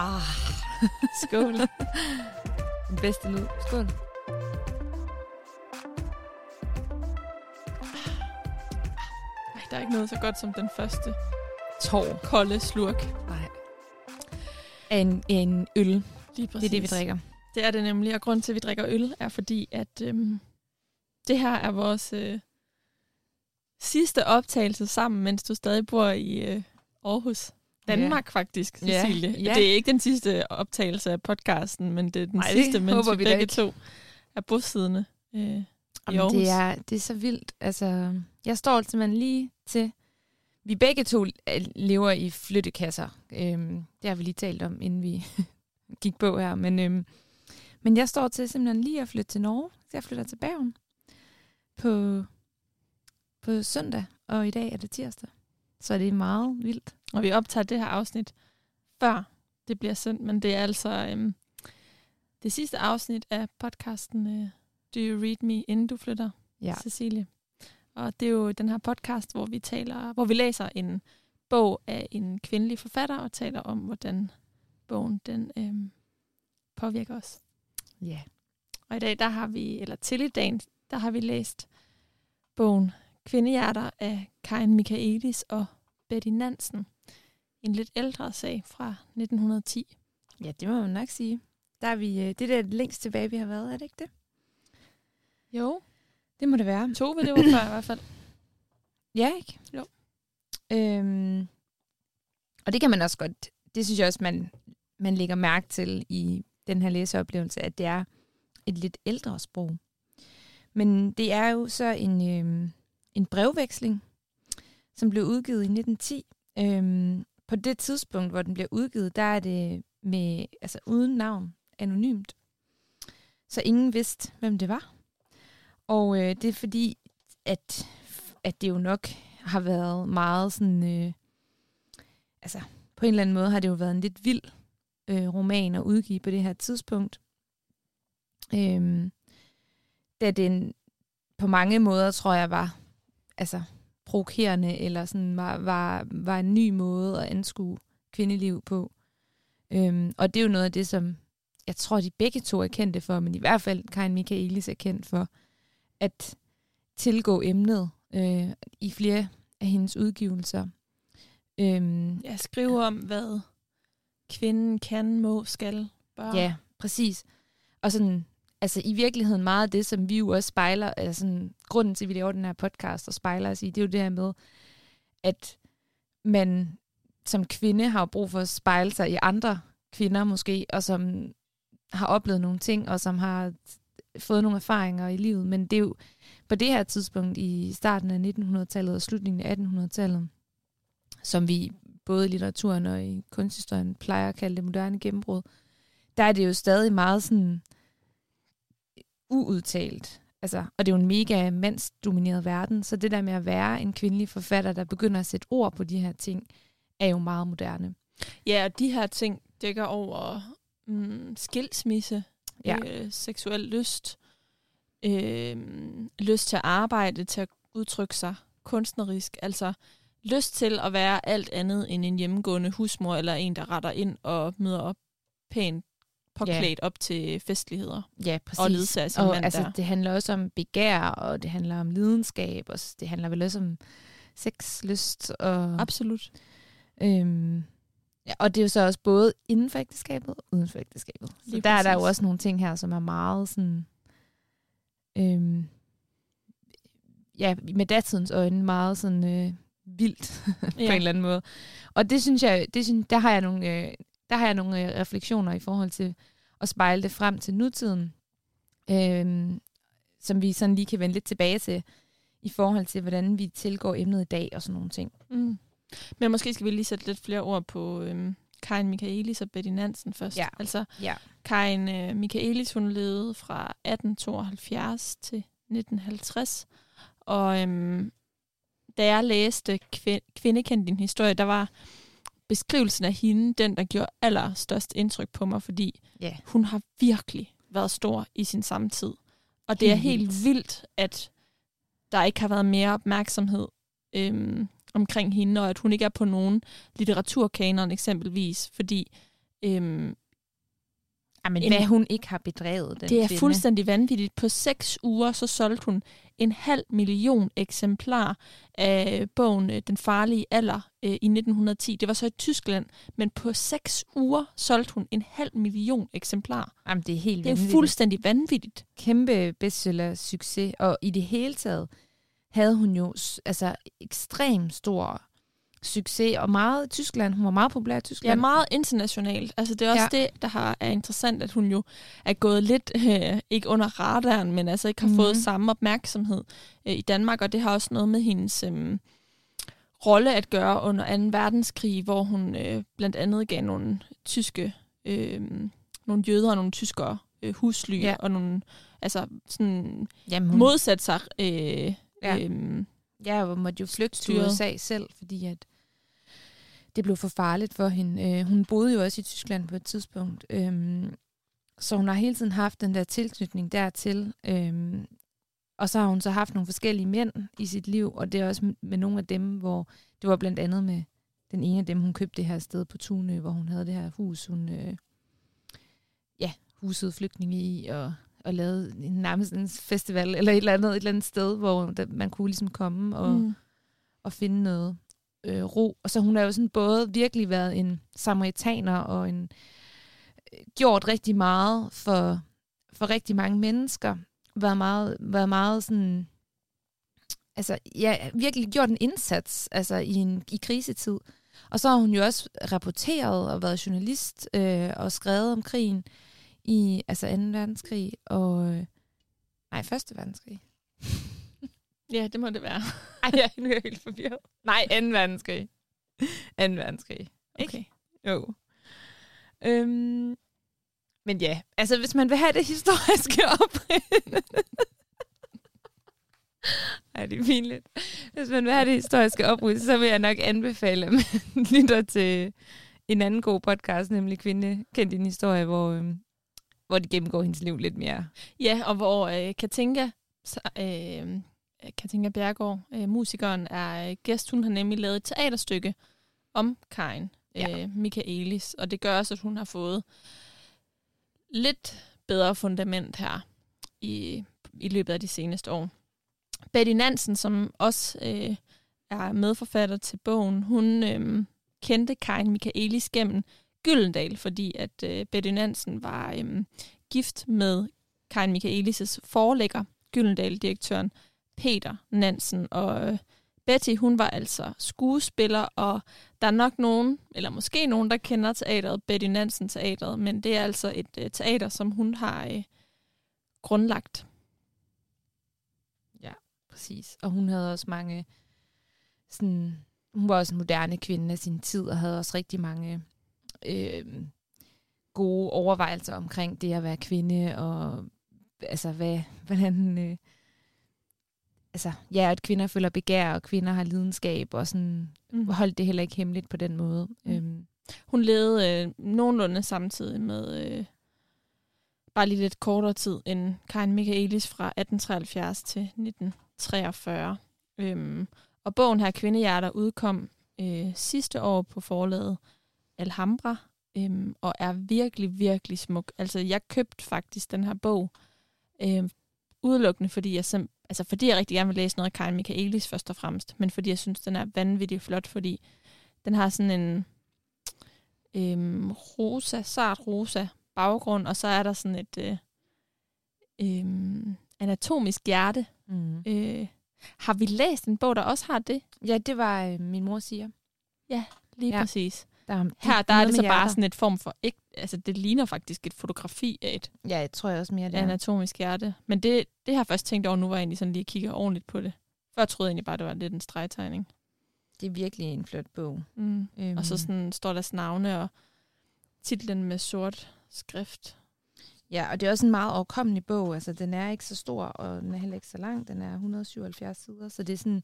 Ah, skål. Den bedste lyd. Skål. Ej, der er ikke noget så godt som den første Tår. kolde slurk. Nej. En, en øl. Lige Det er det, vi drikker. Det er det nemlig, og grund til, at vi drikker øl, er fordi, at øhm, det her er vores øh, sidste optagelse sammen, mens du stadig bor i øh, Aarhus. Danmark ja. faktisk, Ja, Cecilie. ja. Det er ikke den sidste optagelse af podcasten, men det er den Ej, sidste, mens vi, begge to er bosiddende øh, i Jamen, Aarhus. det, er, det er så vildt. Altså, jeg står simpelthen lige til... Vi begge to øh, lever i flyttekasser. Øhm, det har vi lige talt om, inden vi gik på her. Men, øhm, men jeg står til simpelthen lige at flytte til Norge. Så jeg flytter til Bergen på, på søndag, og i dag er det tirsdag. Så det er meget vildt. Og vi optager det her afsnit før det bliver sendt, men det er altså øhm, det sidste afsnit af podcasten øh, Do You Read Me, inden du flytter, Ja. Cecilie. Og det er jo den her podcast, hvor vi taler, hvor vi læser en bog af en kvindelig forfatter og taler om, hvordan bogen den øhm, påvirker os. Ja. Og i dag, der har vi, eller til i dag, der har vi læst bogen Kvindehjerter af Karin Michaelis og Betty Nansen. En lidt ældre sag fra 1910. Ja, det må man nok sige. Der er vi, øh, det er det længst tilbage, vi har været, er det ikke det? Jo, Det må det være. to ved det var før i hvert fald. Ja, ikke? Jo. Øhm, og det kan man også godt, det synes jeg også, man, man lægger mærke til i den her læseoplevelse, at det er et lidt ældre sprog. Men det er jo så en, øhm, en brevveksling, som blev udgivet i 1910. Øhm, på det tidspunkt, hvor den bliver udgivet, der er det med, altså uden navn, anonymt. Så ingen vidste, hvem det var. Og øh, det er fordi, at, at det jo nok har været meget sådan... Øh, altså, på en eller anden måde har det jo været en lidt vild øh, roman at udgive på det her tidspunkt. Øhm, da den på mange måder, tror jeg, var altså, provokerende, eller sådan var, var, var en ny måde at anskue kvindeliv på. Øhm, og det er jo noget af det, som jeg tror, de begge to er kendte for, men i hvert fald Karin Michaelis er kendt for, at tilgå emnet øh, i flere af hendes udgivelser. Øhm, Jeg skriver om, hvad kvinden kan, må, skal, bør. Ja, præcis. Og sådan, altså i virkeligheden meget af det, som vi jo også spejler, altså sådan, grunden til, at vi laver den her podcast og spejler os i, det er jo det her med, at man som kvinde har jo brug for at spejle sig i andre kvinder måske, og som har oplevet nogle ting, og som har fået nogle erfaringer i livet. Men det er jo på det her tidspunkt i starten af 1900-tallet og slutningen af 1800-tallet, som vi både i litteraturen og i kunsthistorien plejer at kalde det moderne gennembrud, der er det jo stadig meget sådan uudtalt. Altså, og det er jo en mega mandsdomineret verden, så det der med at være en kvindelig forfatter, der begynder at sætte ord på de her ting, er jo meget moderne. Ja, og de her ting dækker over mm, skilsmisse, Ja. øh, seksuel lyst, øh, lyst til at arbejde, til at udtrykke sig kunstnerisk, altså lyst til at være alt andet end en hjemmegående husmor, eller en, der retter ind og møder op pænt påklædt op til festligheder. Ja, præcis. Og ledsager sin og mand altså, der. det handler også om begær, og det handler om lidenskab, og det handler vel også om sexlyst. Og, Absolut. øhm, ja, og det er jo så også både inden for ægteskabet og uden for ægteskabet. Så Lige der er der jo præcis. også nogle ting her, som er meget sådan... Øhm, ja, med datidens øjne meget sådan øh, vildt på en eller anden måde. Og det synes jeg, det synes, der har jeg nogle, øh, der har jeg nogle øh, refleksioner i forhold til at spejle det frem til nutiden, øh, som vi sådan lige kan vende lidt tilbage til, i forhold til, hvordan vi tilgår emnet i dag og sådan nogle ting. Mm. Men måske skal vi lige sætte lidt flere ord på øhm, Karin Michaelis og Betty Nansen først. Ja. Altså, Ja. Karin øh, Michaelis, hun levede fra 1872 til 1950. Og øhm, da jeg læste Kvi- Kvinde kendte din historie, der var beskrivelsen af hende den, der gjorde allerstørst indtryk på mig, fordi Ja. hun har virkelig været stor i sin samtid. Og det er Helt helt vildt, at der ikke har været mere opmærksomhed øhm, omkring hende, og at hun ikke er på nogen litteraturkanon eksempelvis, fordi Øhm, Jamen, En- hvad hun ikke har bedrevet, den det er kvinde. fuldstændig vanvittigt. På seks uger, så solgte hun en halv million eksemplar af bogen øh, Den farlige alder øh, i 1910. Det var så i Tyskland, men på seks uger solgte hun en halv million eksemplar. Jamen, det er helt Det er vanvittigt. fuldstændig vanvittigt. kæmpe bestseller-succes, og i det hele taget havde hun jo altså ekstremt stor succes, og meget i Tyskland. Hun var meget populær i Ja, Tyskland. meget internationalt. Altså, det er også Ja. ja. det, der har, er interessant, at hun jo er gået lidt, øh, ikke under radaren, men altså ikke har mm. fået samme opmærksomhed øh, i Danmark, og det har også noget med hendes øh, rolle at gøre under 2. verdenskrig, hvor hun øh, blandt andet gav nogle tyske, øh, nogle jøder og nogle tyskere øh, husly, Ja. ja. og nogle, altså sådan Jamen, hun, modsat sig øh, Ja. ja. øh, ja, hun måtte jo flygte til. USA selv, fordi at det blev for farligt for hende. Øh, hun boede jo også i Tyskland på et tidspunkt, øhm, så hun har hele tiden haft den der tilknytning dertil. Øhm, og så har hun så haft nogle forskellige mænd i sit liv, og det er også med nogle af dem, hvor det var blandt andet med den ene af dem, hun købte det her sted på Tunø, hvor hun havde det her hus, hun øh, ja, husede flygtninge i, og, og lavede en, nærmest en festival, eller et eller andet, et eller andet sted, hvor der, man kunne ligesom komme og, mm. og finde noget øh, ro. Og så hun har jo sådan både virkelig været en samaritaner og en øh, gjort rigtig meget for, for rigtig mange mennesker. Været meget, været meget sådan, altså ja, virkelig gjort en indsats altså i en i krisetid. Og så har hun jo også rapporteret og været journalist øh, og skrevet om krigen i altså 2. verdenskrig og øh, nej, 1. verdenskrig. Ja, det må det være. Ej, nu er jeg helt forvirret. Nej, 2. verdenskrig. 2. verdenskrig. Okay. Jo. Øhm, men ja, altså hvis man vil have det historiske oprindelse... Ej, det er pinligt. Hvis man vil have det historiske oprydelse, så vil jeg nok anbefale, at man lytter til en anden god podcast, nemlig Kvinde kendt din historie, hvor, øhm, hvor de gennemgår hendes liv lidt mere. Ja, og hvor øh, Katinka, øh, Katinka Bjergård, øh, musikeren, er øh, gæst. Hun har nemlig lavet et teaterstykke om Karin Ja. øh, Michaelis, og det gør også, at hun har fået lidt bedre fundament her i, i løbet af de seneste år. Betty Nansen, som også øh, er medforfatter til bogen, hun øh, kendte Karin Michaelis gennem Gyldendal, fordi at øh, Betty Nansen var øh, gift med Karin Michaelis' forlægger, Gyldendal-direktøren Peter Nansen. Og øh, Betty, hun var altså skuespiller, og der er nok nogen, eller måske nogen, der kender teateret, Betty Nansen Teateret, men det er altså et øh, teater, som hun har øh, grundlagt. Præcis. Og hun havde også mange sådan, hun var også en moderne kvinde af sin tid, og havde også rigtig mange øh, gode overvejelser omkring det at være kvinde, og altså, hvad, hvordan, øh, altså, ja, at kvinder føler begær, og kvinder har lidenskab, og sådan, Mm. holdt det heller ikke hemmeligt på den måde. Mm. Øhm, Hun levede øh, nogenlunde samtidig med, øh, bare lige lidt kortere tid, end Karin Michaelis fra 1873 til 1943. Øhm, og bogen her, Kvindehjerter, udkom øh, sidste år på forlaget Alhambra, øhm, og er virkelig, virkelig smuk. Altså, jeg købte faktisk den her bog øh, udelukkende, fordi jeg, sim- altså, fordi jeg rigtig gerne vil læse noget af Karin Michaelis først og fremmest, men fordi jeg synes, den er vanvittigt flot, fordi den har sådan en øhm, rosa, sart rosa baggrund, og så er der sådan et øh, øhm, anatomisk hjerte. mm. Øh, har vi læst en bog, der også har det? Ja, det var øh, min mor siger. Lige Ja. ja. præcis. Der, Her der er det så bare sådan et form for, ikke, altså det ligner faktisk et fotografi af et Ja, jeg tror jeg også mere, det er. anatomisk hjerte. Men det, det har jeg først tænkt over nu, hvor jeg egentlig sådan lige kigger ordentligt på det. Før troede jeg egentlig bare, det var lidt en stregtegning. Det er virkelig en flot bog. Mm. Øhm, Og så sådan står deres navne og titlen med sort skrift. Ja, og det er også en meget overkommelig bog. Altså, den er ikke så stor, og den er heller ikke så lang. Den er 177 sider, så det er sådan...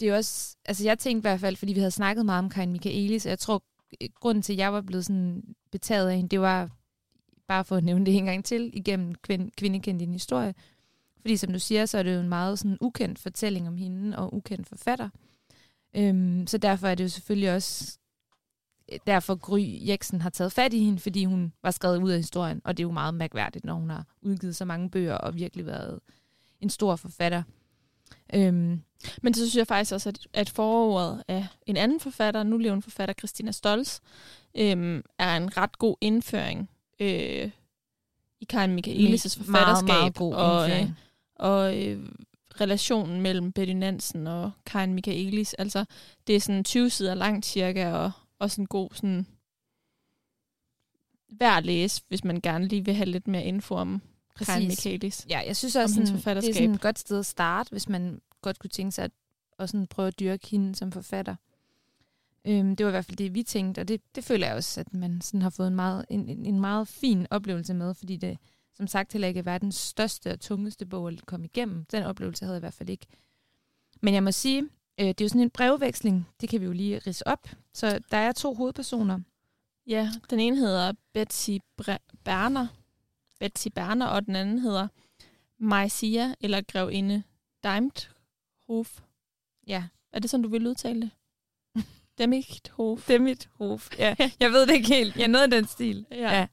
Det er også... Altså, jeg tænkte i hvert fald, fordi vi havde snakket meget om Karin Michaelis, og jeg tror, grunden til, at jeg var blevet sådan betaget af hende, det var bare for at nævne det en gang til, igennem kvind, Kvindekendt din historie. Fordi som du siger, så er det jo en meget sådan ukendt fortælling om hende, og ukendt forfatter. Øhm, så derfor er det jo selvfølgelig også derfor Gry Jeksen har taget fat i hende, fordi hun var skrevet ud af historien, og det er jo meget mærkværdigt, når hun har udgivet så mange bøger og virkelig været en stor forfatter. Øhm, Men så synes jeg faktisk også, at, at forordet af en anden forfatter, nu levende forfatter Christina Stolz, øhm, er en ret god indføring øh, i Karen Michaelis' forfatterskab. meget, meget god og, øh, og øh, relationen mellem Betty Nansen og Karen Michaelis. Altså, det er sådan 20 sider langt cirka, og også en god sådan værd at læse, hvis man gerne lige vil have lidt mere info om Karen Præcis. Michaelis. Ja, jeg synes også, sådan, det er sådan et godt sted at starte, hvis man godt kunne tænke sig at, at sådan prøve at dyrke hende som forfatter. Øhm, det var i hvert fald det, vi tænkte, og det, det føler jeg også, at man sådan har fået en meget, en, en meget fin oplevelse med, fordi det som sagt heller ikke er verdens største og tungeste bog at komme igennem. Den oplevelse havde jeg i hvert fald ikke. Men jeg må sige, øh, det er jo sådan en brevveksling, det kan vi jo lige rise op. Så der er to hovedpersoner. Ja, den ene hedder Betsy Bre- Berner, Betsy Berner, og den anden hedder Maisia, eller grevinde Deimthof. Ja, Er det sådan, du vil udtale det? Deimthof. det er mit hof. Ja, jeg ved det ikke helt. Jeg nåede den stil. Ja. Ja.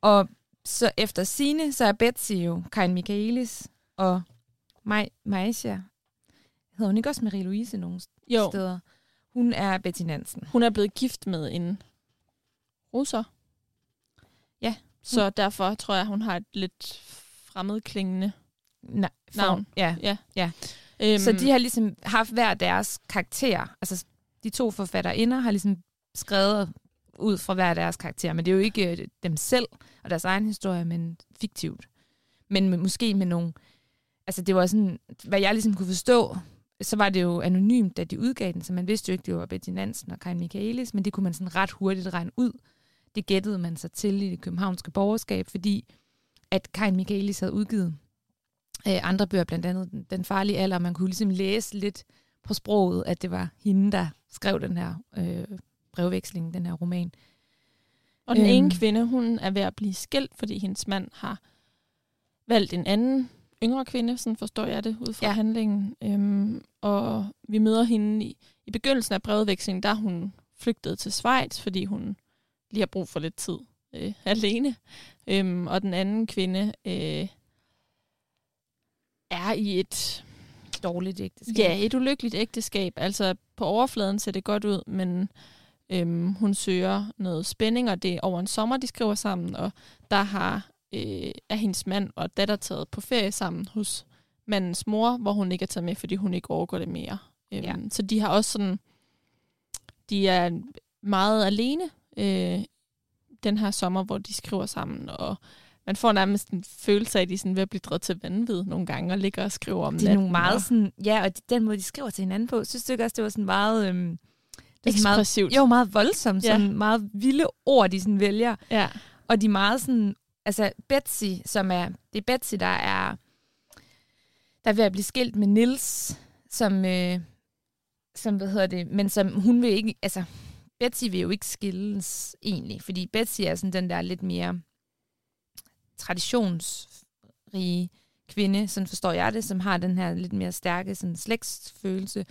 Og så efter sine så er Betsy jo Karin Michaelis, og Maj, Maisha, hedder hun ikke også Marie-Louise nogle Jo, steder? Hun er Betty Nansen. hun er blevet gift med en russer. Ja. Så derfor tror jeg, hun har et lidt fremmedklingende Na- for, Navn. Ja. Øhm, Så de har ligesom haft hver deres karakter. Altså de to forfatterinder har ligesom skrevet ud fra hver deres karakter, men det er jo ikke øh, dem selv og deres egen historie, men fiktivt. Men måske med nogle... Altså det var sådan, hvad jeg ligesom kunne forstå, så var det jo anonymt, da de udgav den, så man vidste jo ikke, det var Betty Nansen og Karin Michaelis, men det kunne man sådan ret hurtigt regne ud. Det gættede man sig til i det københavnske borgerskab, fordi at Karin Michaelis havde udgivet øh, andre bøger, blandt andet Den- Den farlige alder, og man kunne ligesom læse lidt på sproget, at det var hende, der skrev den her øh, brevveksling, den her roman. Og den ene Øhm. kvinde, hun er ved at blive skilt, fordi hendes mand har valgt en anden yngre kvinde, sådan forstår jeg det, ud fra ja. Handlingen. Øhm, og vi møder hende i, i begyndelsen af brevvekslingen, der er hun flygtet til Schweiz, fordi hun lige har brug for lidt tid øh, alene. Øhm, og den anden kvinde øh, er i et Dårligt ægteskab. Ja, et ulykkeligt ægteskab. Altså på overfladen ser det godt ud, men øhm, hun søger noget spænding, og det er over en sommer, de skriver sammen, og der har øh, er hendes mand og datter taget på ferie sammen hos mandens mor, hvor hun ikke er taget med, fordi hun ikke overgår det mere. Øhm, Ja. Så de har også sådan, de er meget alene øh, den her sommer, hvor de skriver sammen, og man får nærmest en følelse af, at de er sådan ved at blive drevet til vanvid nogle gange, og ligger og skriver om Det er natten. nogle meget og sådan, ja, og den måde, de skriver til hinanden på, synes du ikke også, det var sådan meget... Øhm, det var sådan meget, ekspressivt. jo, meget voldsomt, Ja. sådan meget vilde ord, de sådan vælger. Ja. Og de er meget sådan, altså Betsy, som er, det er Betsy, der er, der er ved at blive skilt med Nils, som, øh, som hvad hedder det, men som hun vil ikke, altså Betsy vil jo ikke skilles egentlig, fordi Betsy er sådan den der lidt mere traditionsrige kvinde, sådan forstår jeg det, som har den her lidt mere stærke sådan slægtsfølelse.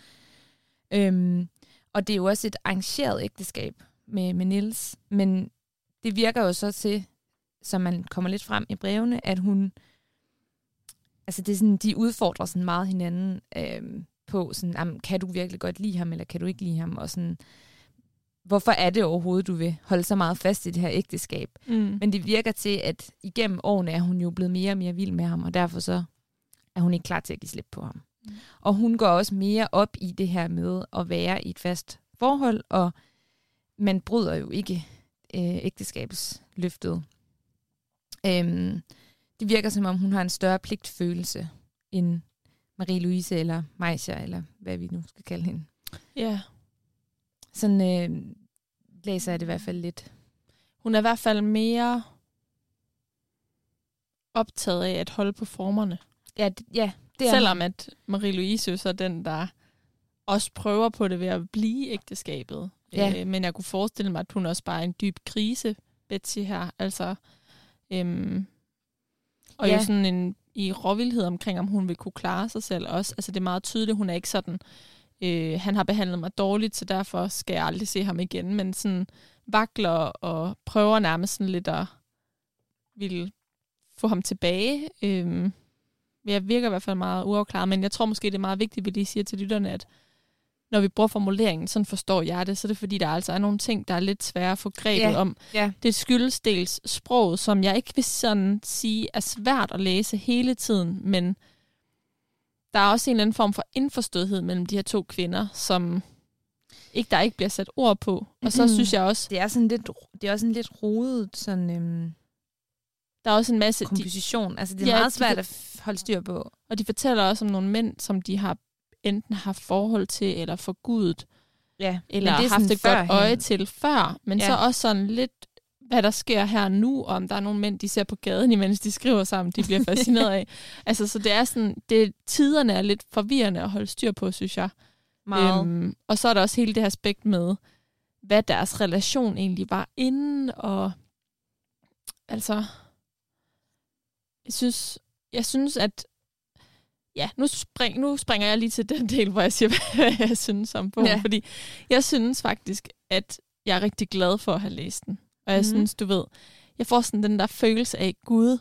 Øhm, og det er jo også et arrangeret ægteskab med, med Nils, men det virker jo så til, som man kommer lidt frem i brevene, at hun, altså det er sådan, de udfordrer sådan meget hinanden øhm, på sådan, jamen, kan du virkelig godt lide ham, eller kan du ikke lide ham, og sådan, hvorfor er det overhovedet, du vil holde så meget fast i det her ægteskab? Mm. Men det virker til, at igennem årene er hun jo blevet mere og mere vild med ham, og derfor så er hun ikke klar til at give slip på ham. Mm. Og hun går også mere op i det her med at være i et fast forhold, og man bryder jo ikke øh, ægteskabsløftet. Øhm, det virker som om, hun har en større pligtfølelse end Marie-Louise eller Maisha, eller hvad vi nu skal kalde hende. Ja. Sådan øh, læser jeg det i hvert fald lidt. Hun er i hvert fald mere optaget af at holde på formerne. Ja, det, ja, det er Selvom at Marie-Louise så er den, der også prøver på det ved at blive ægteskabet. Ja. Øh, men jeg kunne forestille mig, at hun også bare er en dyb krise, Betsy her. Altså, øhm, og. Ja. jo sådan en i råvildhed omkring, om hun vil kunne klare sig selv også. Altså det er meget tydeligt, hun er ikke sådan Øh, han har behandlet mig dårligt, så derfor skal jeg aldrig se ham igen. Men sådan vakler og prøver nærmest sådan lidt at ville få ham tilbage. Øh, jeg virker i hvert fald meget uafklaret, men jeg tror måske, det er meget vigtigt, at vi lige siger til lytterne, at når vi bruger formuleringen, sådan forstår jeg det, så er det fordi, der altså er nogle ting, der er lidt svære at få grebet Ja, om. ja. Det skyldes dels sproget, som jeg ikke vil sådan sige er svært at læse hele tiden, men der er også en eller anden form for indforståethed mellem de her to kvinder, som ikke, der ikke bliver sat ord på. Og så Mhm. synes jeg også, Det er sådan lidt, det er også en lidt rodet sådan, øhm, der er også en masse... De, komposition. Altså, det er Ja, meget de svært kan- at holde styr på. og de fortæller også om nogle mænd, som de har enten haft forhold til, eller forgudet, Ja, eller det haft et godt øje til før. Men. Ja. så også sådan lidt, hvad der sker her nu, og om der er nogle mænd, de ser på gaden, imens de skriver sammen, de bliver fascineret af. Altså, så det er sådan, det, tiderne er lidt forvirrende at holde styr på, synes jeg. Meget. Øhm, og så er der også hele det her aspekt med, hvad deres relation egentlig var inden, og altså, jeg synes, jeg synes, at ja, nu, spring, nu springer jeg lige til den del, hvor jeg siger, hvad jeg synes om bogen, ja. Fordi jeg synes faktisk, at jeg er rigtig glad for at have læst den. Og jeg mm. Synes, du ved, jeg får sådan den der følelse af, Gud,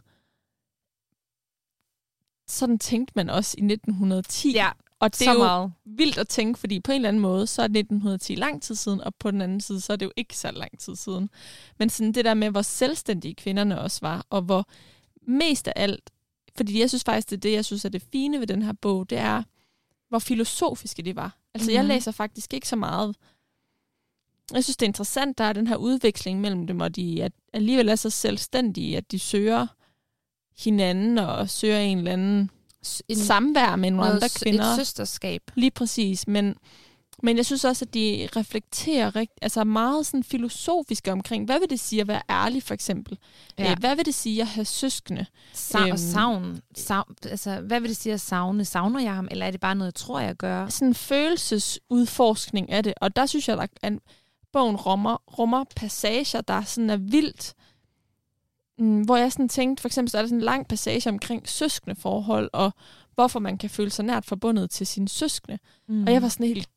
sådan tænkte man også i 1910. Ja, og det så er jo meget. vildt at tænke, fordi på en eller anden måde, så er 1910 lang tid siden, og på den anden side, så er det jo ikke så lang tid siden. Men sådan det der med, hvor selvstændige kvinderne også var, og hvor mest af alt, fordi jeg synes faktisk, det er det, jeg synes er det fine ved den her bog, det er, hvor filosofiske de var. Altså, mm-hmm. jeg Mhm. læser faktisk ikke så meget. Jeg synes, det er interessant, der er den her udveksling mellem dem, og de er alligevel er så selvstændige, at de søger hinanden og søger en eller anden En, samvær med nogle andre kvinder. Et søsterskab. Lige præcis, men, men jeg synes også, at de reflekterer rigt, altså meget sådan filosofiske omkring, hvad vil det sige at være ærlig, for eksempel? Ja. Øh, hvad vil det sige at have søskende? Sa- Øhm. og savn. savn. Altså, hvad vil det sige at savne? Savner jeg ham, eller er det bare noget, jeg tror, jeg gør? Sådan en følelsesudforskning af det, og der synes jeg, at der- at bogen rummer, rummer passager, der sådan er vildt, mm, hvor jeg sådan tænkte, for eksempel så er der sådan en lang passage omkring søskende forhold, og hvorfor man kan føle sig nært forbundet til sine søskende. Mm. Og jeg var sådan helt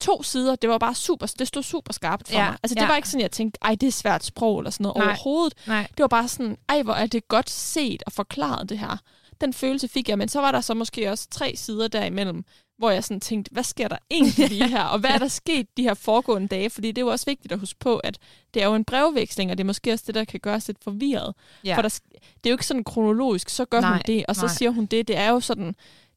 to sider, det var bare super, det stod super skarpt for Ja, mig. Altså det ja. var ikke sådan, jeg tænkte, ej, det er svært sprog eller sådan noget Nej. overhovedet. Nej. Det var bare sådan, ej, hvor er det godt set og forklaret det her. Den følelse fik jeg, men så var der så måske også tre sider derimellem, hvor jeg sådan tænkte, hvad sker der egentlig lige her? Og hvad er der sket de her foregående dage? Fordi det er jo også vigtigt at huske på, at det er jo en brevveksling, og det er måske også det, der kan gøre os lidt forvirret. Ja. For der, det er jo ikke sådan kronologisk, så gør Nej, hun det, og så nej. siger hun det. Det er jo sådan,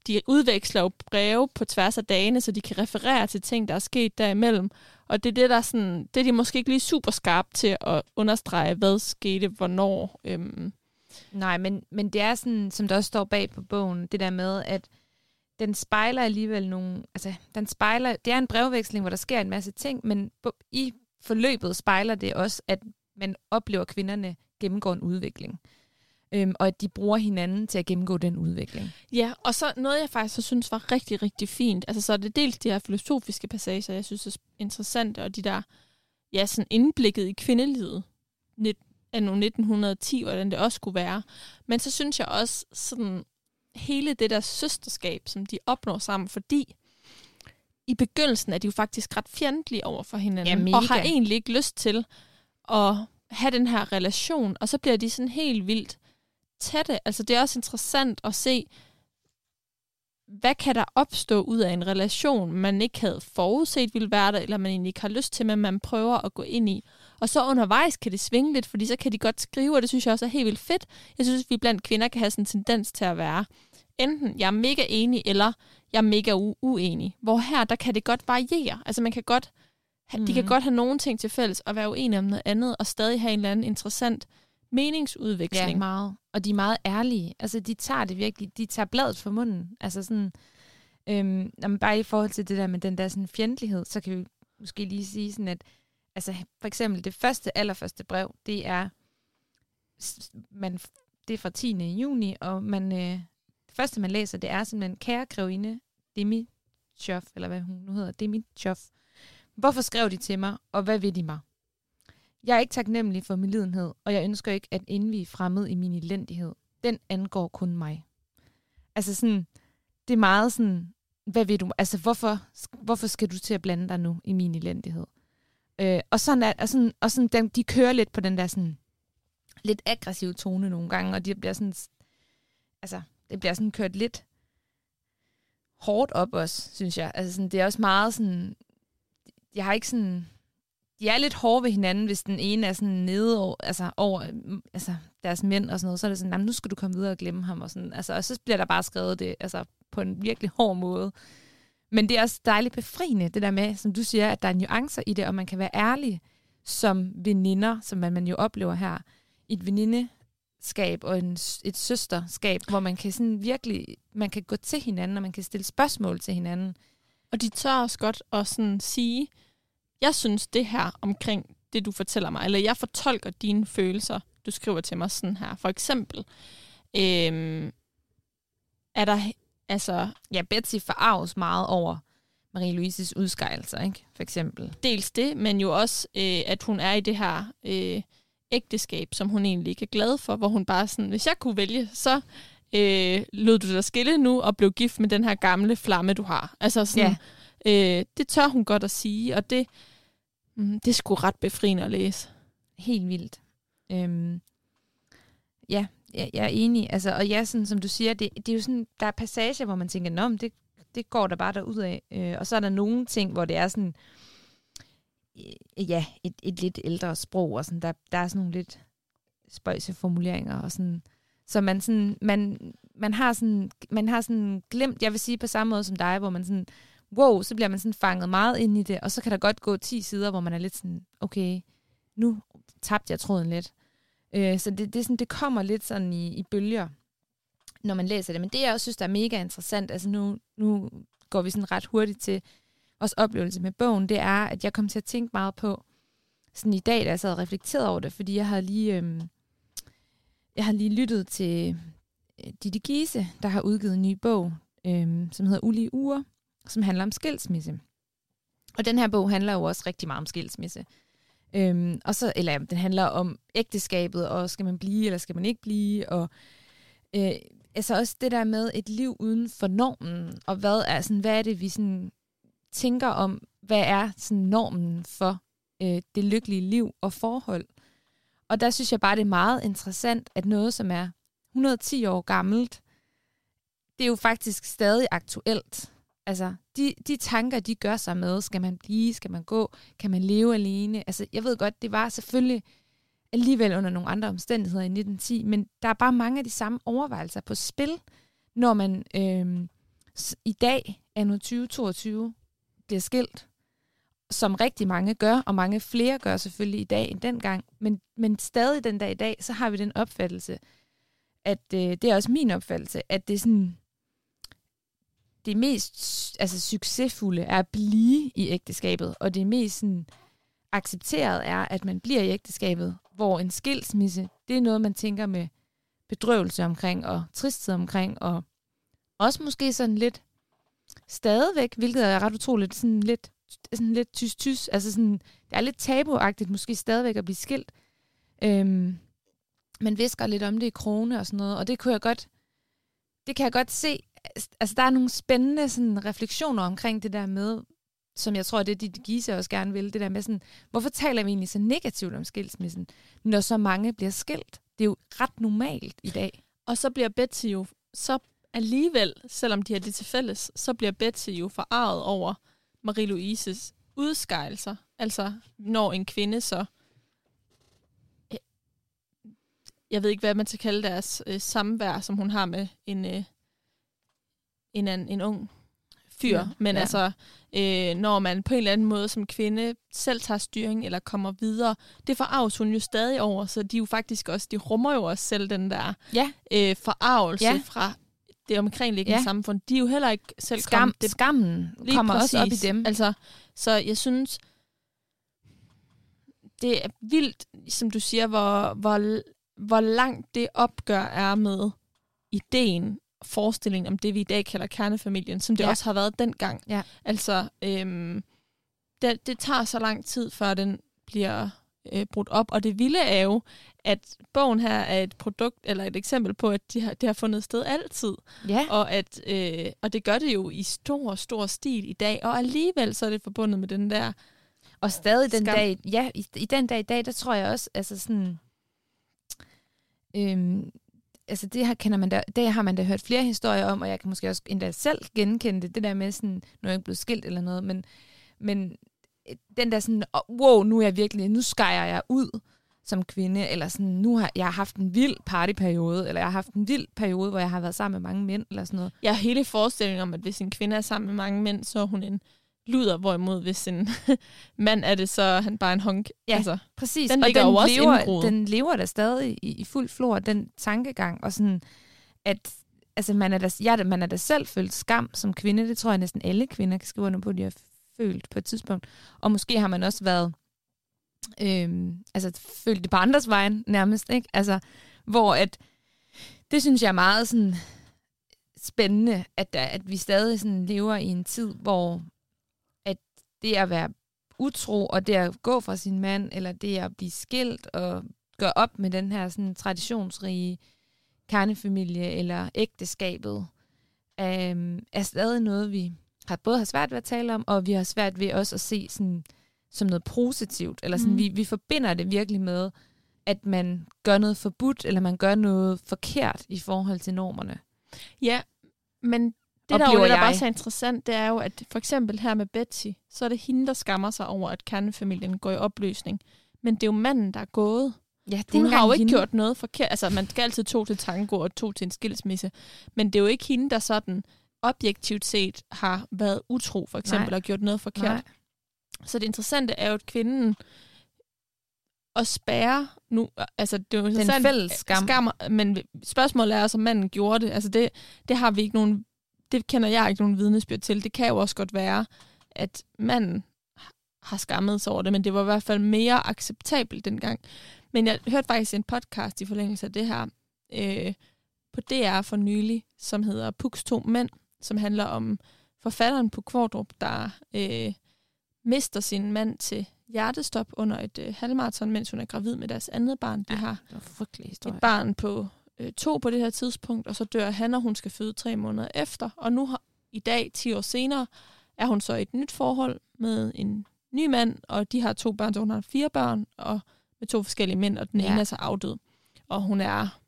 de udveksler jo breve på tværs af dagene, så de kan referere til ting, der er sket derimellem. Og det er det, der er sådan, det er de måske ikke lige super skarpt til at understrege, hvad skete, hvornår. Øhm, Nej, men, men det er sådan, som der også står bag på bogen, det der med, at den spejler alligevel nogle... Altså, den spejler... Det er en brevveksling, hvor der sker en masse ting, men i forløbet spejler det også, at man oplever, at kvinderne gennemgår en udvikling. Øhm, og at de bruger hinanden til at gennemgå den udvikling. Ja, og så noget, jeg faktisk så synes var rigtig, rigtig fint. Altså, så er det dels de her filosofiske passager, jeg synes er interessante, og de der, ja, sådan indblikket i kvindelivet anno 1910, hvordan det også skulle være. Men så synes jeg også sådan hele det der søsterskab, som de opnår sammen, fordi i begyndelsen er de jo faktisk ret fjendtlige over for hinanden, Ja, og har egentlig ikke lyst til at have den her relation, og så bliver de sådan helt vildt tætte. Altså det er også interessant at se, hvad kan der opstå ud af en relation, man ikke havde forudset ville være der, eller man egentlig ikke har lyst til, men man prøver at gå ind i. Og så undervejs kan det svinge lidt, fordi så kan de godt skrive, og det synes jeg også er helt vildt fedt. Jeg synes, at vi blandt kvinder kan have sådan en tendens til at være, enten jeg er mega enig, eller jeg er mega u- uenig. Hvor her, der kan det godt variere. Altså man kan godt, mm. de kan Mhm. godt have nogle ting til fælles, og være uenige om noget andet, og stadig have en eller anden interessant meningsudveksling. Ja, meget. Og de er meget ærlige. Altså, de tager det virkelig. De tager bladet fra munden. Altså sådan... Øhm, når man bare i forhold til det der med den der sådan fjendtlighed, så kan vi måske lige sige sådan, at altså, for eksempel det første, allerførste brev, det er, man, det er fra 10. juni, og man, øh, det første, man læser, det er simpelthen, kære grevinde Demichoff, eller hvad hun nu hedder, Demichoff. Hvorfor skrev de til mig, og hvad vil de mig? Jeg er ikke taknemmelig for min lidenhed, og jeg ønsker ikke at indvige fremmed i min elendighed. Den angår kun mig. Altså sådan, det er meget sådan hvad vil du? Altså, hvorfor, hvorfor skal du til at blande dig nu i min elendighed? Øh, og sådan, er, og sådan, og sådan dem, de kører lidt på den der sådan, lidt aggressive tone nogle gange, og de bliver sådan, altså, det bliver sådan kørt lidt hårdt op også, synes jeg. Altså, sådan, det er også meget sådan, jeg har ikke sådan, de er lidt hårde ved hinanden, hvis den ene er sådan nede over, altså, over mm, altså, deres mænd og sådan noget, så er det sådan, nu skal du komme videre og glemme ham, og, sådan, altså, og så bliver der bare skrevet det altså, på en virkelig hård måde. Men det er også dejligt befriende, det der med, som du siger, at der er nuancer i det, og man kan være ærlig som veninder, som man, man jo oplever her, i et venindeskab og en, et søsterskab, hvor man kan sådan virkelig, man kan gå til hinanden, og man kan stille spørgsmål til hinanden. Og de tør også godt at sådan sige, jeg synes det her omkring det, du fortæller mig, eller jeg fortolker dine følelser, du skriver til mig sådan her. For eksempel, øhm, er der, altså... Ja, Betsy forarves meget over Marie-Louises udskejelser, ikke? For eksempel. Dels det, men jo også, øh, at hun er i det her øh, ægteskab, som hun egentlig ikke er glad for, hvor hun bare sådan, hvis jeg kunne vælge, så øh, lød du dig skille nu og blev gift med den her gamle flamme, du har. Altså sådan, ja. øh, det tør hun godt at sige, og det, mm, det er sgu ret befriende at læse. Helt vildt. Øhm, ja, jeg, jeg er enig. Altså, og ja, sådan, som du siger, det, det er jo sådan, der er passager, hvor man tænker, Nå, men det, det går der bare derud af. Øh, og så er der nogle ting, hvor det er sådan, øh, ja, et, et lidt ældre sprog, og sådan, der, der er sådan nogle lidt spøjse formuleringer, og sådan, så man, sådan, man, man, har sådan, man har sådan glemt, jeg vil sige på samme måde som dig, hvor man sådan, wow, så bliver man sådan fanget meget ind i det, og så kan der godt gå 10 sider, hvor man er lidt sådan, okay, nu tabte jeg tråden lidt. Øh, så det, det, er sådan, det kommer lidt sådan i, i bølger, når man læser det. Men det, jeg også synes, der er mega interessant, altså nu, nu går vi sådan ret hurtigt til vores oplevelse med bogen, det er, at jeg kom til at tænke meget på, sådan i dag, da jeg sad og reflekterede over det, fordi jeg har lige, øh, jeg har lige lyttet til øh, Ditte Giese, der har udgivet en ny bog, øh, som hedder Ulige Uger, som handler om skilsmisse. Og den her bog handler jo også rigtig meget om skilsmisse. Øhm, og så, eller den handler om ægteskabet, og skal man blive, eller skal man ikke blive, og øh, altså også det der med et liv uden for normen, og hvad er, sådan, hvad er det, vi sådan tænker om, hvad er sådan normen for øh, det lykkelige liv og forhold. Og der synes jeg bare, det er meget interessant, at noget, som er 110 år gammelt, det er jo faktisk stadig aktuelt. Altså, de, de tanker, de gør sig med, skal man blive, skal man gå, kan man leve alene? Altså, jeg ved godt, det var selvfølgelig alligevel under nogle andre omstændigheder i 1910, men der er bare mange af de samme overvejelser på spil, når man øh, i dag, anno 2022, bliver skilt, som rigtig mange gør, og mange flere gør selvfølgelig i dag end dengang, men, men stadig den dag i dag, så har vi den opfattelse, at øh, det er også min opfattelse, at det er sådan, det mest altså, succesfulde er at blive i ægteskabet, og det mest sådan, accepteret er, at man bliver i ægteskabet, hvor en skilsmisse, det er noget, man tænker med bedrøvelse omkring, og tristhed omkring, og også måske sådan lidt stadigvæk, hvilket er ret utroligt, sådan lidt, sådan lidt tys-tys, altså sådan, det er lidt tabuagtigt måske stadigvæk at blive skilt. Øhm, man visker lidt om det i krone og sådan noget, og det kunne jeg godt, det kan jeg godt se, altså der er nogle spændende sådan, refleksioner omkring det der med, som jeg tror, det er dit Gise også gerne vil, det der med sådan, hvorfor taler vi egentlig så negativt om skilsmissen, når så mange bliver skilt? Det er jo ret normalt i dag. Og så bliver Betty jo, så alligevel, selvom de har det til fælles, så bliver Betty jo forarvet over Marie-Louises udskejelser. Altså, når en kvinde så... Øh, jeg ved ikke, hvad man skal kalde deres øh, samvær, som hun har med en, øh, en, en, en ung fyr. Ja, men ja. altså, øh, når man på en eller anden måde som kvinde selv tager styring eller kommer videre, det forarves hun jo stadig over, så de jo faktisk også, de rummer jo også selv den der ja. øh, forarvelse ja. fra det omkringliggende ja. samfund. De er jo heller ikke selv Skam, kommet... Det, skammen lige kommer præcis. også op i dem. Altså, så jeg synes, det er vildt, som du siger, hvor, hvor, hvor langt det opgør er med ideen forestilling om det, vi i dag kalder kernefamilien, som det ja. også har været dengang. Ja. Altså, øhm, det, det tager så lang tid, før den bliver øh, brudt op. Og det vilde er jo, at bogen her er et produkt, eller et eksempel på, at de har, det har fundet sted altid. Ja. Og, at, øh, og det gør det jo i stor, stor stil i dag. Og alligevel så er det forbundet med den der... Og stadig den Skam. dag, ja, i, i den dag i dag, der tror jeg også, altså sådan, øhm, altså det her kender man da, det har man da hørt flere historier om, og jeg kan måske også endda selv genkende det, det der med sådan, nu er jeg ikke blevet skilt eller noget, men, men øh, den der sådan, wow, nu er jeg virkelig, nu skærer jeg ud som kvinde, eller sådan, nu har jeg har haft en vild partyperiode, eller jeg har haft en vild periode, hvor jeg har været sammen med mange mænd, eller sådan noget. Jeg har hele forestillingen om, at hvis en kvinde er sammen med mange mænd, så er hun en luder, hvorimod hvis en mand er det, så er han bare en honk. Ja. Altså, Præcis, Den og ligger den jo også lever, den lever der stadig i, i fuld flor, den tankegang, og sådan, at altså, man, er da, da- man er da selv følt skam som kvinde, det tror jeg næsten alle kvinder kan skrive under på, de har følt på et tidspunkt, og måske har man også været, øhm, altså følt det på andres vejen nærmest, ikke? Altså, hvor at, det synes jeg er meget sådan spændende, at, der, at vi stadig sådan lever i en tid, hvor det at være utro, og det at gå fra sin mand, eller det at blive skilt og gøre op med den her sådan traditionsrige kernefamilie eller ægteskabet, øhm, er stadig noget, vi har både har svært ved at tale om, og vi har svært ved også at se sådan, som noget positivt. Eller sådan, Mm. vi, vi forbinder det virkelig med, at man gør noget forbudt, eller man gør noget forkert i forhold til normerne. ja, men det, der jo netop også er interessant, det er jo, at for eksempel her med Betsy, så er det hende, der skammer sig over, at kernefamilien går i opløsning. Men det er jo manden, der er gået. Ja, det Hun har jo ikke gjort noget forkert. Altså, man skal altid to til tango og to til en skilsmisse. Men det er jo ikke hende, der sådan objektivt set har været utro, for eksempel, Nej. og gjort noget forkert. Nej. Så det interessante er jo, at kvinden at spærre nu, altså det er jo Den fælles skam. skam. Men spørgsmålet er også, om manden gjorde det. Altså det, det har vi ikke nogen, det kender jeg ikke nogen vidnesbyrd til. Det kan jo også godt være, at manden har skammet sig over det, men det var i hvert fald mere acceptabelt dengang. Men jeg hørte faktisk en podcast i forlængelse af det her øh, på DR for nylig, som hedder Puks to mænd, som handler om forfatteren på Kvartrup, der øh, mister sin mand til hjertestop under et øh, halvmarathon, mens hun er gravid med deres andet barn. De Ja, har Det var en frygtelig historie. et barn på øh, to på det her tidspunkt, og så dør han, og hun skal føde tre måneder efter. Og nu har, i dag, 10 år senere, er hun så i et nyt forhold med en ny mand, og de har to børn, så hun har fire børn, og med to forskellige mænd, og den Ja. ene er så afdød. Og hun er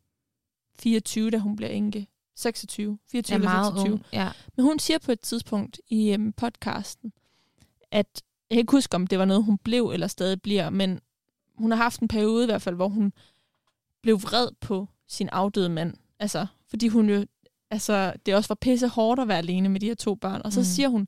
24, da hun bliver enke. 26, 24 er eller meget 26. ung. Ja. Men hun siger på et tidspunkt i øhm, podcasten, at jeg kan ikke huske, om det var noget, hun blev eller stadig bliver, men hun har haft en periode i hvert fald, hvor hun blev vred på sin afdøde mand. Altså, fordi hun jo, altså, det også var pisse hårdt at være alene med de her to børn. Og så Mm. mm. siger hun,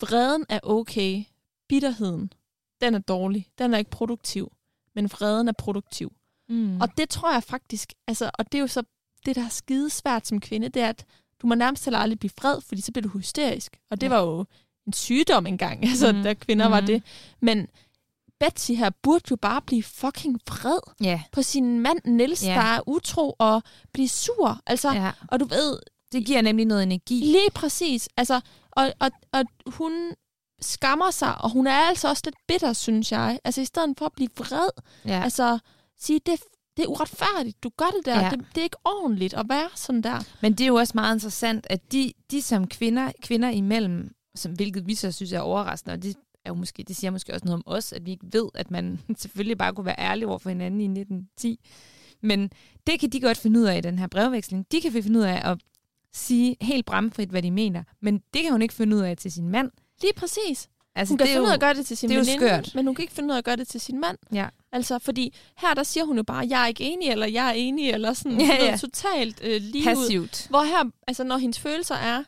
vreden er okay, bitterheden, den er dårlig, den er ikke produktiv, men vreden er produktiv. Mm. Og det tror jeg faktisk, altså, og det er jo så det, der er skide svært som kvinde, det er, at du må nærmest heller aldrig blive vred, fordi så bliver du hysterisk. Og det Ja. var jo en sygdom engang, altså, Mhm. da kvinder var Mhm. det. Men Betsy her burde jo bare blive fucking vred ja. på sin mand Nils, Ja. der er utro og blive sur. Altså, ja. og du ved, Det giver nemlig noget energi. lige præcis. Altså, og, og, og hun skammer sig, og hun er altså også lidt bitter, synes jeg. Altså, i stedet for at blive vred, Ja. Altså, sige, det, det er uretfærdigt. Du gør det der. Ja. Det, det er ikke ordentligt at være sådan der. Men det er jo også meget interessant, at de, de som kvinder, kvinder imellem, som, hvilket vi så synes er overraskende, og det, er jo måske, det siger måske også noget om os, at vi ikke ved, at man selvfølgelig bare kunne være ærlig over for hinanden i 1910. Men det kan de godt finde ud af i den her brevveksling. De kan finde ud af at sige helt bramfrit, hvad de mener. Men det kan hun ikke finde ud af til sin mand. Lige præcis. Altså, Hun kan finde ud af at gøre det til sin det veninde, skørt. men hun kan ikke finde ud af at gøre det til sin mand. Ja. Altså, fordi her der siger hun jo bare, jeg er ikke enig, eller jeg er enig, eller sådan Ja, ja, ja. totalt øh, lige ud. passivt. Hvor her, altså når hendes følelser er,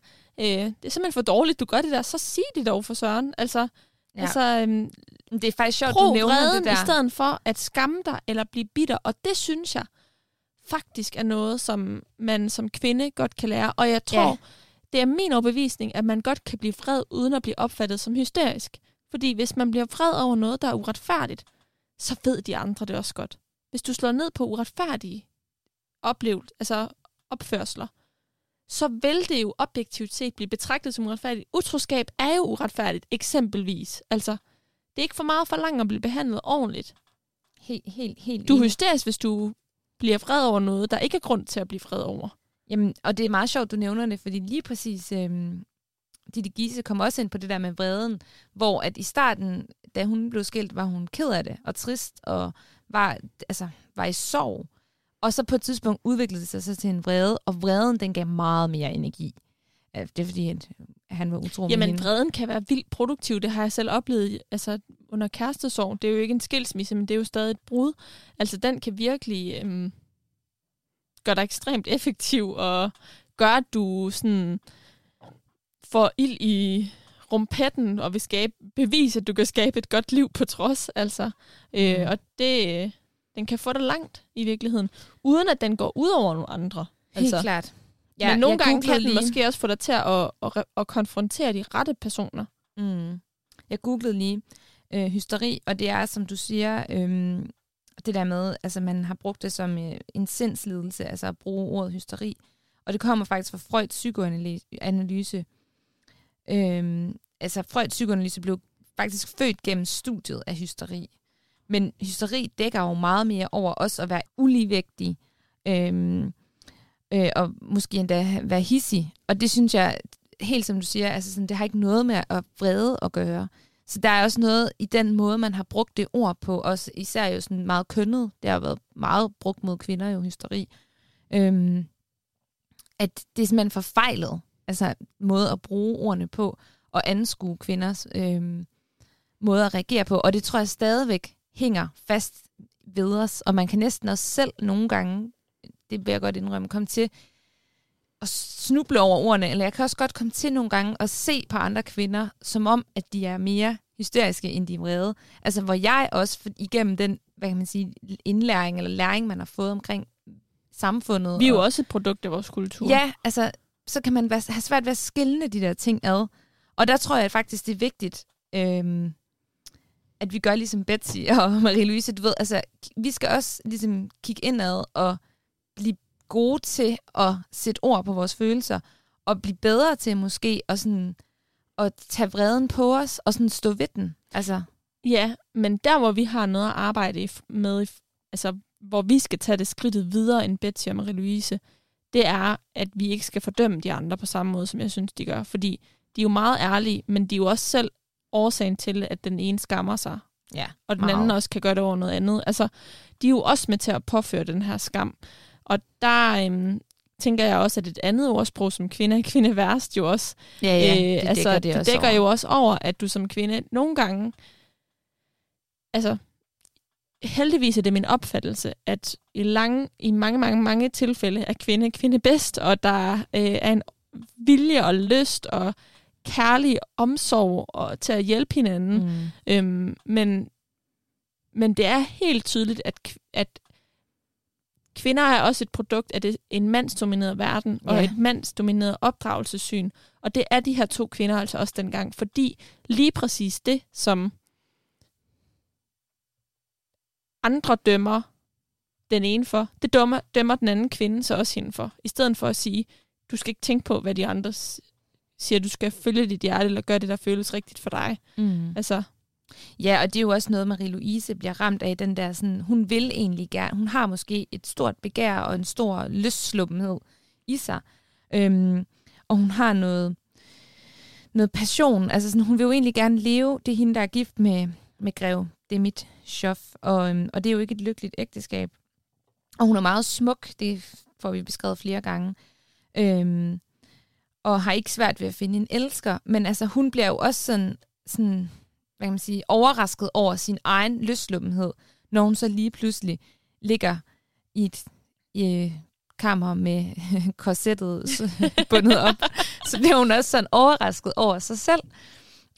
øh, det er simpelthen for dårligt, du gør det der, så sig det dog for Søren. Altså, Ja. altså øhm, Det er faktisk sjovt, du nævner vreden det der. i stedet for at skamme dig eller blive bitter. Og det synes jeg faktisk er noget, som man som kvinde godt kan lære. Og jeg tror, Ja. ja. det er min overbevisning, at man godt kan blive vred, uden at blive opfattet som hysterisk. Fordi hvis man bliver vred over noget, der er uretfærdigt, så ved de andre det også godt. Hvis du slår ned på uretfærdige oplevelser, altså opførsler, så vil det jo objektivt set blive betragtet som uretfærdigt. Utroskab er jo uretfærdigt, eksempelvis. Altså, det er ikke for meget for langt at blive behandlet ordentligt. helt, helt, helt Du er hysterisk, hvis du bliver vred over noget, der ikke er grund til at blive vred over. Jamen, og det er meget sjovt, du nævner det, fordi lige præcis øhm, Ditte Giese kom også ind på det der med vreden, hvor at i starten, da hun blev skilt, var hun ked af det og trist og var, altså, var i sorg. Og så på et tidspunkt udviklede det sig så til en vrede, og vreden den gav meget mere energi. Det er fordi, at han var utro med Jamen, hende. vreden kan være vildt produktiv. Det har jeg selv oplevet altså, under kærestesorg. Det er jo ikke en skilsmisse, men det er jo stadig et brud. Altså, den kan virkelig øhm, gøre dig ekstremt effektiv og gøre, at du sådan får ild i rumpetten og vil skabe, bevise, at du kan skabe et godt liv på trods. Altså. Øh, Mm. og det, den kan få dig langt i virkeligheden, uden at den går ud over nogle andre. Helt klart. Ja, men nogle gange kan den lige- måske også få dig til at, at, at, at konfrontere de rette personer. Mm. Jeg googlede lige øh, hysteri, og det er, som du siger, øh, det der med, altså man har brugt det som øh, en sindslidelse, altså at bruge ordet hysteri. Og det kommer faktisk fra Freuds psykoanalyse. Øh, altså Freuds psykoanalyse blev faktisk født gennem studiet af hysteri. Men hysteri dækker jo meget mere over os at være uligevægtig, øhm, øh, og måske endda være hissig. Og det synes jeg, helt som du siger, altså sådan, det har ikke noget med at vrede at gøre. Så der er også noget i den måde, man har brugt det ord på, også især jo sådan meget kønnet. Det har været meget brugt mod kvinder jo, hysteri. Øhm, at det er simpelthen forfejlet, altså måde at bruge ordene på, og anskue kvinders øhm, måde at reagere på. Og det tror jeg stadigvæk hænger fast ved os, og man kan næsten også selv nogle gange, det vil jeg godt indrømme, komme til at snuble over ordene, eller jeg kan også godt komme til nogle gange at se på andre kvinder, som om, at de er mere hysteriske, end de er vrede. Altså, hvor jeg også igennem den, hvad kan man sige, indlæring eller læring, man har fået omkring samfundet. Vi er jo og, også et produkt af vores kultur. Ja, altså, så kan man være, have svært ved at skille de der ting ad. Og der tror jeg faktisk, det er vigtigt, øhm, at vi gør ligesom Betsy og Marie-Louise, du ved, altså, vi skal også ligesom kigge indad og blive gode til at sætte ord på vores følelser, og blive bedre til måske at, sådan, at tage vreden på os, og sådan stå ved den. Altså, ja, men der hvor vi har noget at arbejde med, altså hvor vi skal tage det skridtet videre end Betsy og Marie-Louise, det er, at vi ikke skal fordømme de andre på samme måde, som jeg synes, de gør. Fordi de er jo meget ærlige, men de er jo også selv årsagen til, at den ene skammer sig, ja. og den Meget. anden også kan gøre det over noget andet. Altså, de er jo også med til at påføre den her skam. Og der øhm, tænker jeg også, at et andet ordsprog som kvinde er kvinde værst jo også. Ja, ja, det øh, altså, dækker det det også dækker over. jo også over, at du som kvinde nogle gange, altså heldigvis er det min opfattelse, at i, lange, i mange, mange, mange tilfælde er kvinde kvinde bedst, og der øh, er en vilje og lyst og kærlig omsorg og, til at hjælpe hinanden. Mm. Øhm, men, men det er helt tydeligt, at, at kvinder er også et produkt af det, en mandsdomineret verden og Ja. et mandsdomineret opdragelsessyn. Og det er de her to kvinder altså også dengang, fordi lige præcis det, som andre dømmer den ene for, det dømmer, dømmer den anden kvinde så også hende for. I stedet for at sige, du skal ikke tænke på, hvad de andre siger, du skal følge dit hjerte, eller gøre det, der føles rigtigt for dig. Mm. Altså, Ja, og det er jo også noget, Marie-Louise bliver ramt af, den der sådan, hun vil egentlig gerne, hun har måske et stort begær og en stor lystsluppenhed i sig. Øhm, og hun har noget, noget passion, altså sådan, hun vil jo egentlig gerne leve, det er hende, der er gift med, med Grev, det er mit chof, og, øhm, og det er jo ikke et lykkeligt ægteskab. Og hun er meget smuk, det får vi beskrevet flere gange. Øhm, og har ikke svært ved at finde en elsker, men altså hun bliver jo også sådan, sådan hvad kan man sige, overrasket over sin egen løslummenhed, når hun så lige pludselig ligger i et i kammer med korsettet bundet op. Så bliver hun også sådan overrasket over sig selv,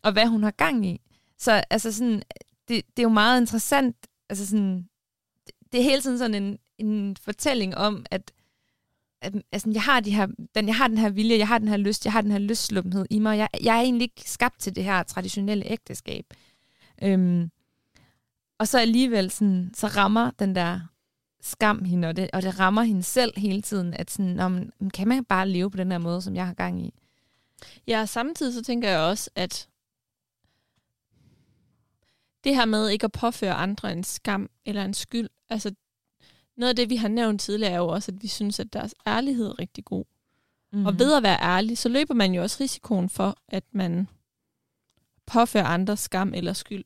og hvad hun har gang i. Så altså sådan, det, det er jo meget interessant, altså sådan, det, det er hele tiden sådan en, en fortælling om, at at, altså, jeg, har de her, den, jeg har den her vilje, jeg har den her lyst, jeg har den her lystlumpenhed i mig. Jeg, jeg er egentlig ikke skabt til det her traditionelle ægteskab. Øhm, og så alligevel sådan, så rammer den der skam hende, og det, og det rammer hende selv hele tiden, at sådan, om, kan man bare leve på den her måde, som jeg har gang i? Ja, samtidig så tænker jeg også, at det her med ikke at påføre andre en skam eller en skyld, altså noget af det, vi har nævnt tidligere, er jo også, at vi synes, at deres ærlighed er rigtig god. Mm. Og ved at være ærlig, så løber man jo også risikoen for, at man påfører andre skam eller skyld.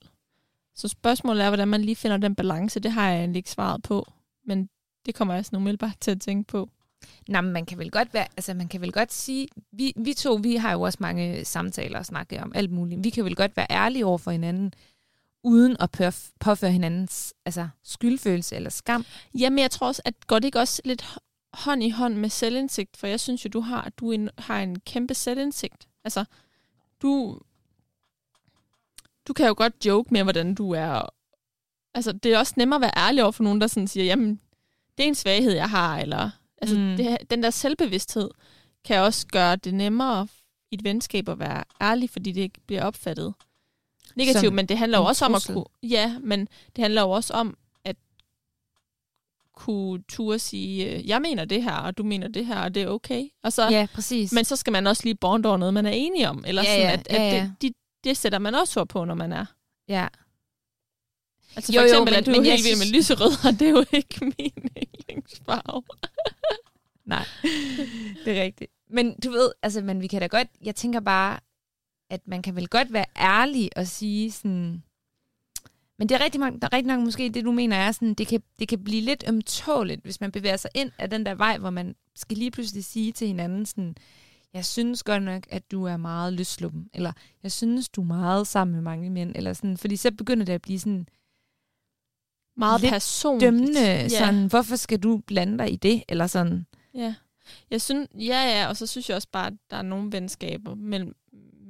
Så spørgsmålet er, hvordan man lige finder den balance. Det har jeg egentlig ikke svaret på, men det kommer jeg sådan umiddelbart til at tænke på. Nå, men man kan vel godt være, altså man kan vel godt sige, vi, vi to, vi har jo også mange samtaler og snakke om alt muligt. Vi kan vel godt være ærlige over for hinanden, uden at påføre hinandens altså, skyldfølelse eller skam. Jamen, jeg tror også, at går det ikke også lidt hånd i hånd med selvindsigt? For jeg synes jo, du har, du en, har en kæmpe selvindsigt. Altså, du, du kan jo godt joke med, hvordan du er. Altså, det er også nemmere at være ærlig over for nogen, der sådan siger, jamen, det er en svaghed, jeg har, eller altså, mm. det, den der selvbevidsthed kan også gøre det nemmere i et venskab at være ærlig, fordi det ikke bliver opfattet negativt, Som men det handler jo også trussel. om at kunne, ja, men det handler jo også om at kunne turde sige, øh, jeg mener det her, og du mener det her, og det er okay. Og så, ja, præcis. Men så skal man også lige bonde over noget, man er enig om, eller ja, sådan, ja, at, at ja, ja. Det, de, det sætter man også ord på, når man er. Ja. Altså for jo, eksempel, jo, men, at du er helt vild med lyserød, og det er jo ikke min yndlingsfarve. Nej, det er rigtigt. Men du ved, altså, men vi kan da godt, jeg tænker bare, at man kan vel godt være ærlig og sige sådan, men det er rigtig, der er rigtig nok måske det, du mener er sådan, det kan, det kan blive lidt ømtåligt, hvis man bevæger sig ind af den der vej, hvor man skal lige pludselig sige til hinanden sådan, jeg synes godt nok, at du er meget løsluppen, eller jeg synes, du er meget sammen med mange mænd, eller sådan, fordi så begynder det at blive sådan meget lidt personligt. dømmende, ja. sådan, hvorfor skal du blande dig i det, eller sådan. Ja. Jeg synes, ja, ja, og så synes jeg også bare, at der er nogle venskaber mellem,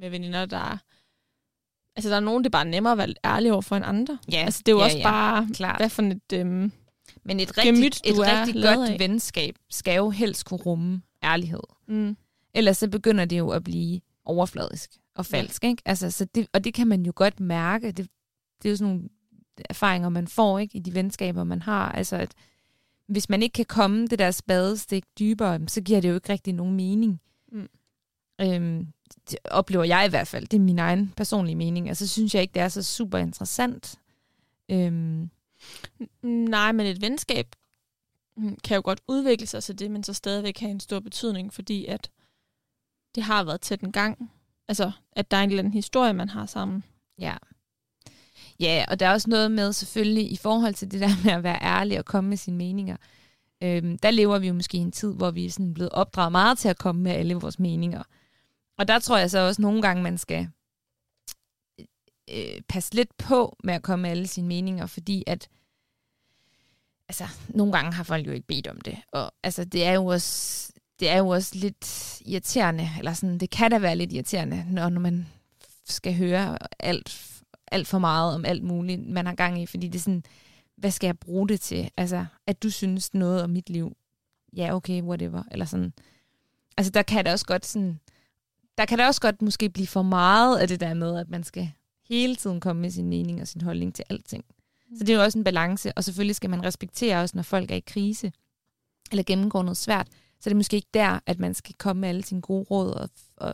med veninder, der er, altså der er nogen, det er bare nemmere at være ærlig over for en andre. Ja, altså det er jo ja, også ja, bare, klart. hvad for et øhm, Men et rigtig, gemyt, et rigtig godt af. venskab skal jo helst kunne rumme ærlighed. Mm. Ellers så begynder det jo at blive overfladisk og falsk. Ja. Ikke? Altså, så det, og det kan man jo godt mærke. Det, det er jo sådan nogle erfaringer, man får ikke i de venskaber, man har. Altså, at hvis man ikke kan komme det der spadestik dybere, så giver det jo ikke rigtig nogen mening. Mm. Øhm, det oplever jeg i hvert fald. Det er min egen personlige mening. Altså, synes jeg ikke, det er så super interessant. Øhm. Nej, men et venskab kan jo godt udvikle sig til det, men så stadigvæk have en stor betydning, fordi at det har været tæt en gang. Altså, at der er en eller anden historie, man har sammen. Ja. Ja, og der er også noget med selvfølgelig i forhold til det der med at være ærlig og komme med sine meninger. Øhm, der lever vi jo måske i en tid, hvor vi er sådan blevet opdraget meget til at komme med alle vores meninger. Og der tror jeg så også nogle gange, man skal øh, øh, passe lidt på med at komme med alle sine meninger, fordi at altså, nogle gange har folk jo ikke bedt om det. Og altså, det er jo også, det er jo også lidt irriterende, eller sådan, det kan da være lidt irriterende, når, når man skal høre alt alt for meget om alt muligt, man har gang i, fordi det er sådan, hvad skal jeg bruge det til? Altså, at du synes noget om mit liv, ja, okay, whatever, eller sådan. Altså, der kan det også godt sådan, der kan det også godt måske blive for meget af det der med, at man skal hele tiden komme med sin mening og sin holdning til alting. Så det er jo også en balance, og selvfølgelig skal man respektere også, når folk er i krise, eller gennemgår noget svært, så det er måske ikke der, at man skal komme med alle sine gode råd og, og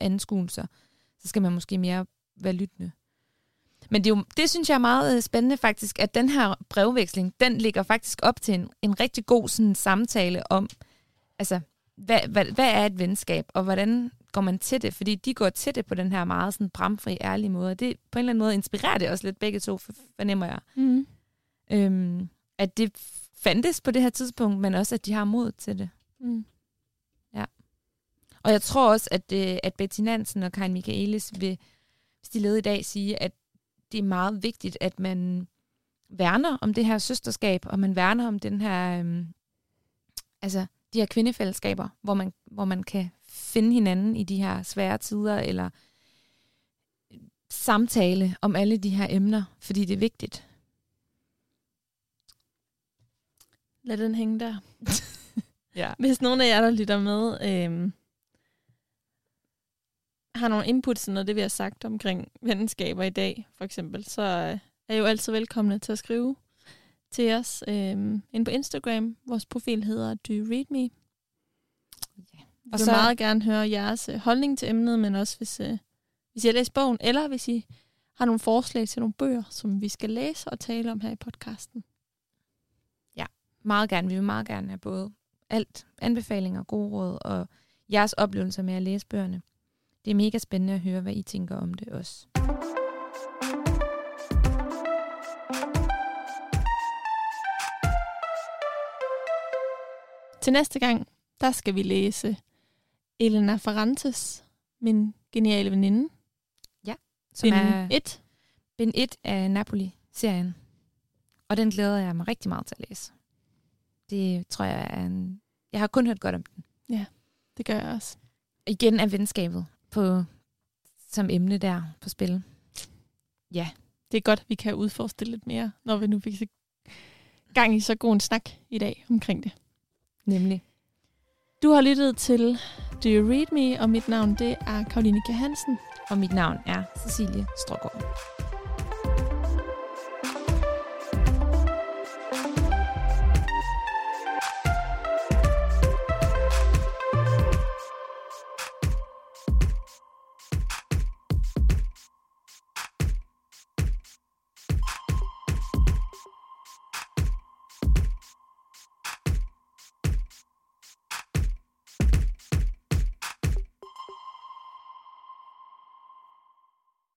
anskuelser. Så skal man måske mere være lyttende. Men det, er jo, det synes jeg er meget øh, spændende faktisk, at den her brevveksling, den ligger faktisk op til en, en rigtig god sådan, samtale om, altså, hvad, hvad, hvad er et venskab, og hvordan går man til det? Fordi de går til det på den her meget sådan bramfri, ærlige måde. Det på en eller anden måde inspirerer det også lidt begge to, fornemmer jeg. Mm. Øhm, at det fandtes på det her tidspunkt, men også, at de har mod til det. Mm. Ja. Og jeg tror også, at, øh, at Betty Nansen og Karin Michaelis vil, hvis de levede i dag, sige, at det er meget vigtigt, at man værner om det her søsterskab, og man værner om den her, øhm, altså de her kvindefællesskaber, hvor man, hvor man kan finde hinanden i de her svære tider, eller samtale om alle de her emner, fordi det er vigtigt. Lad den hænge der. ja. Hvis nogen af jer, der lytter med, øhm, har nogle input til noget det, vi har sagt omkring venskaber i dag, for eksempel, så øh, er I jo altid velkomne til at skrive til os øhm, ind på Instagram. Vores profil hedder Do You Read Me? Ja. Og så meget gerne høre jeres øh, holdning til emnet, men også hvis, øh, hvis I har læst bogen, eller hvis I har nogle forslag til nogle bøger, som vi skal læse og tale om her i podcasten. Meget gerne. Vi vil meget gerne have både alt, anbefalinger, gode råd og jeres oplevelser med at læse bøgerne. Det er mega spændende at høre, hvad I tænker om det også. Til næste gang, der skal vi læse Elena Ferrantes, min geniale veninde. Som Bind er 1. bind 1 af Napoli-serien. Og den glæder jeg mig rigtig meget til at læse. Det tror jeg er en... Jeg har kun hørt godt om den. Det gør jeg også. Igen er venskabet på, som emne der på spil. Det er godt, vi kan udforske det lidt mere, når vi nu fik så gang i så god en snak i dag omkring det. Nemlig. Du har lyttet til Do You Read Me, og mit navn det er Karoline K. Hansen. Og mit navn er Cecilie Strogård.